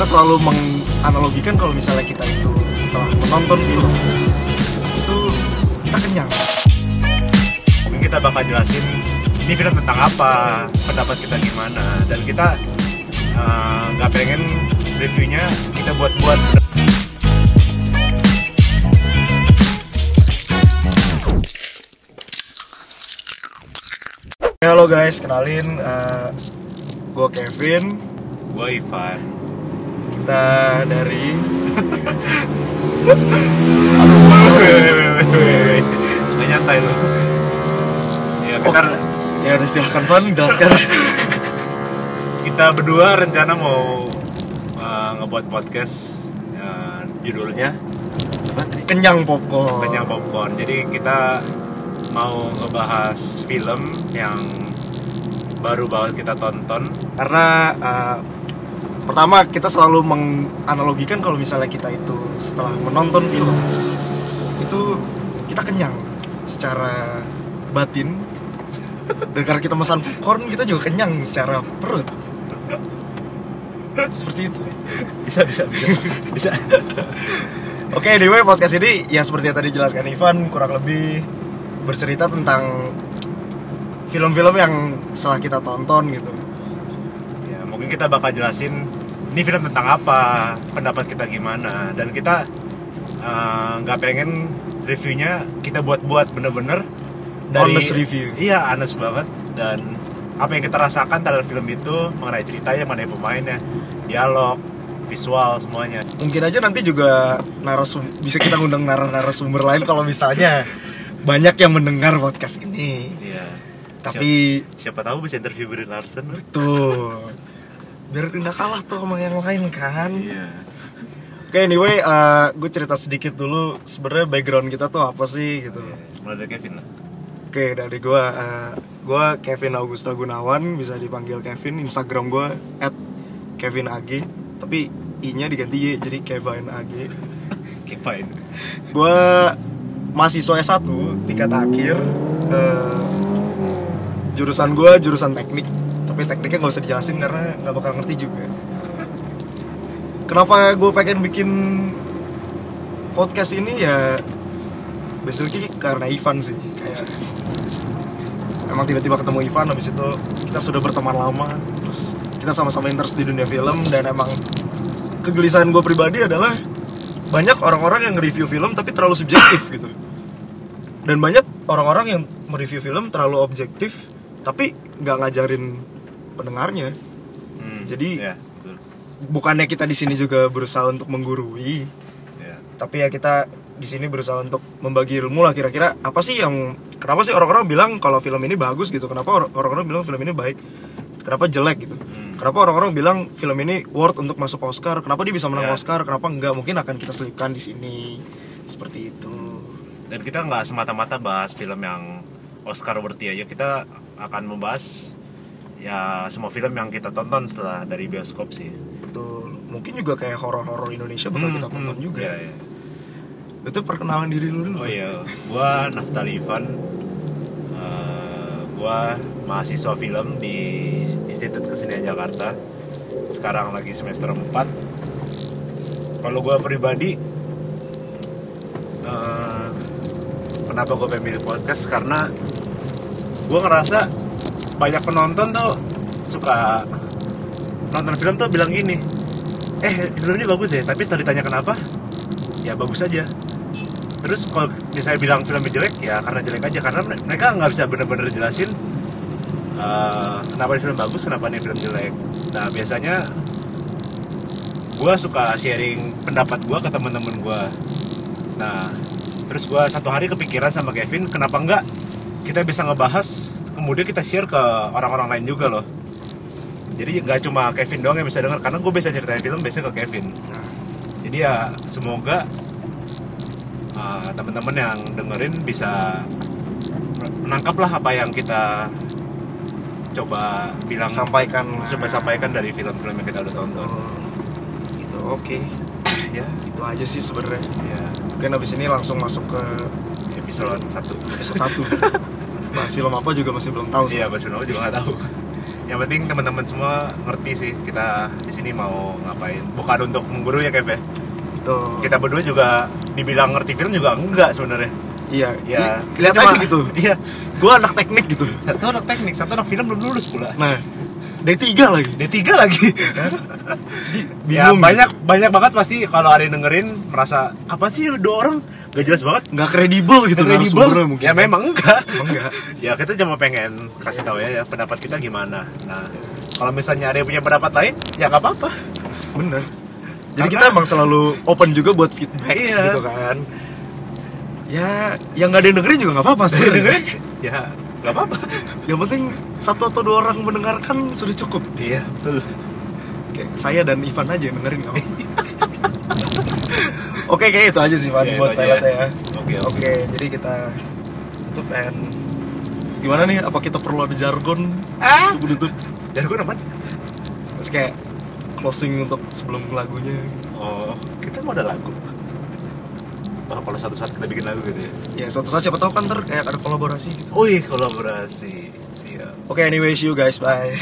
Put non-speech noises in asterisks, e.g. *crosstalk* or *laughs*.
kita selalu menganalogikan kalau misalnya kita itu setelah menonton film itu kita kenyang. Mungkin kita bakal jelasin ini film tentang apa pendapat kita gimana dan kita eh, nggak pengen reviewnya kita buat-buat. Halo guys kenalin gue Kevin. Gue Ivan kita dari nggak nyantai lu ya Oh. kita ya udah silahkan Van jelaskan *laughs* kita berdua rencana mau eh, ngebuat podcast eh, judulnya apa kenyang popcorn Kenyang popcorn. Jadi kita mau ngebahas film yang baru banget kita tonton. karena uh, pertama kita selalu menganalogikan kalau misalnya kita itu setelah menonton film itu kita kenyang secara batin. Dan karena kita pesan popcorn kita juga kenyang secara perut. Seperti itu. Bisa bisa bisa. Bisa. oke anyway podcast ini ya seperti yang tadi jelaskan Ivan kurang lebih bercerita tentang film-film yang setelah kita tonton gitu mungkin kita bakal jelasin ini film tentang apa, pendapat kita gimana dan kita eh, nggak pengen reviewnya kita buat-buat bener-bener dari honest review Iya, honest banget dan apa yang kita rasakan terhadap film itu mengenai ceritanya, mengenai pemainnya, dialog, visual semuanya. mungkin aja nanti juga narasum bisa kita ngundang nar- narasumber lain kalau misalnya banyak yang mendengar podcast ini Iya. tapi Siapa tahu bisa interview Brie Larson. tuh biar nggak kalah tuh sama yang lain kan Iya. oke anyway gue cerita sedikit dulu sebenarnya background kita tuh apa sih gitu Mulai dari Kevin lah. oke dari gue gue Kevin Augusta Gunawan bisa dipanggil Kevin Instagram gue at Kevin AG tapi i nya diganti Y jadi Kevin AG *laughs* Kevin. gue mahasiswa S1 tingkat akhir eh, jurusan gue jurusan teknik tapi tekniknya nggak usah dijelasin karena nggak bakal ngerti juga. Kenapa gue pengen bikin podcast ini ya basically karena Ivan sih. Kayak emang tiba-tiba ketemu Ivan habis itu kita sudah berteman lama terus kita sama-sama interest di dunia film dan emang kegelisahan gue pribadi adalah banyak orang-orang yang nge-review film tapi terlalu subjektif gitu. Dan banyak orang-orang yang mereview film terlalu objektif tapi nggak ngajarin pendengarnya Hmm, Jadi- ya, betul. bukannya kita di sini juga berusaha untuk menggurui Ya. tapi ya kita di sini berusaha untuk membagi ilmu lah kira-kira apa sih yang kenapa sih orang-orang bilang kalau film ini bagus gitu kenapa or- orang-orang bilang film ini baik kenapa jelek gitu Hmm. kenapa orang-orang bilang film ini worth untuk masuk Oscar kenapa dia bisa menang Ya. Oscar kenapa enggak mungkin akan kita selipkan di sini seperti itu Dan kita nggak semata-mata bahas film yang Oscar worthy aja. Kita akan membahas ya semua film yang kita tonton setelah dari bioskop sih. betul mungkin juga kayak horor-horor Indonesia bakal Hmm, kita tonton hmm, juga Iya, iya. itu perkenalan diri lu dulu Oh iya, gua Naftali Ivan. Eh, gua mahasiswa film di Institut Kesenian Jakarta. Sekarang lagi semester 4. Kalau gua pribadi eh, kenapa gue pengen bikin podcast karena gua ngerasa banyak penonton tuh suka nonton film tuh bilang gini eh film ini bagus ya tapi setelah ditanya kenapa ya bagus aja. Terus kalau misalnya bilang filmnya jelek ya karena jelek aja karena mere- mereka nggak bisa bener-bener jelasin eh, kenapa ini film bagus kenapa ini film jelek. Nah biasanya gue suka sharing pendapat gue ke teman-teman gue nah terus gue satu hari kepikiran sama Kevin kenapa enggak kita bisa ngebahas kemudian kita share ke orang-orang lain juga loh. Jadi nggak cuma Kevin doang yang bisa denger karena gue bisa ceritain film biasanya ke Kevin. Jadi ya semoga uh, teman-teman yang dengerin bisa menangkap lah apa yang kita coba bilang sampaikan. coba sampaikan dari film-film yang kita udah tonton. Oh, gitu oke. *clears throat* Ya. Itu aja sih sebenarnya. Ya mungkin abis ini langsung masuk ke episode satu. Episode 1 *laughs* bahas film apa juga masih belum tahu sih. Iya bahasa Sunda juga nggak tahu. Yang penting teman-teman semua ngerti sih kita di sini mau ngapain. Bukan untuk menggurui ya Kev ya? Tuh. kita berdua juga dibilang ngerti film juga enggak sebenarnya. Iya, ya lihat cuma- aja gitu. *laughs* iya. Gua anak teknik gitu. satu anak teknik satu anak film belum lulus pula. Nah, D3 lagi. D3 lagi *laughs* Jadi ya bingung. banyak gitu. banyak banget pasti kalau ada yang dengerin merasa apa sih dua orang gak jelas banget nggak kredibel gitu Kredibel. mungkin. ya memang enggak enggak. *laughs* ya kita cuma pengen kasih tahu ya, ya pendapat kita gimana nah kalau misalnya ada yang punya pendapat lain ya nggak apa-apa Bener. Jadi Karena- kita emang selalu open juga buat feedback Iya. gitu kan. Ya, yang nggak ada yang dengerin juga nggak apa-apa sebenarnya. dengerin ya nggak apa-apa Yang penting satu atau dua orang mendengarkan sudah cukup. iya betul Kayak saya dan Ivan aja yang dengerin apa-apa. *laughs* Oke, kayak itu aja sih Van Iya, buat aja pilotnya ya. oke oke Oke, jadi kita tutup and gimana nih? Apa kita perlu ada jargon ah untuk menutup? jadi gue namanya Terus kayak closing untuk sebelum lagunya. oh kita mau ada lagu Oh, kalau satu saat kita bikin lagu gitu ya Ya suatu saat siapa tahu kan ntar kayak ada kolaborasi gitu. Wih, kolaborasi siap Oke, anyway, see you guys. Bye.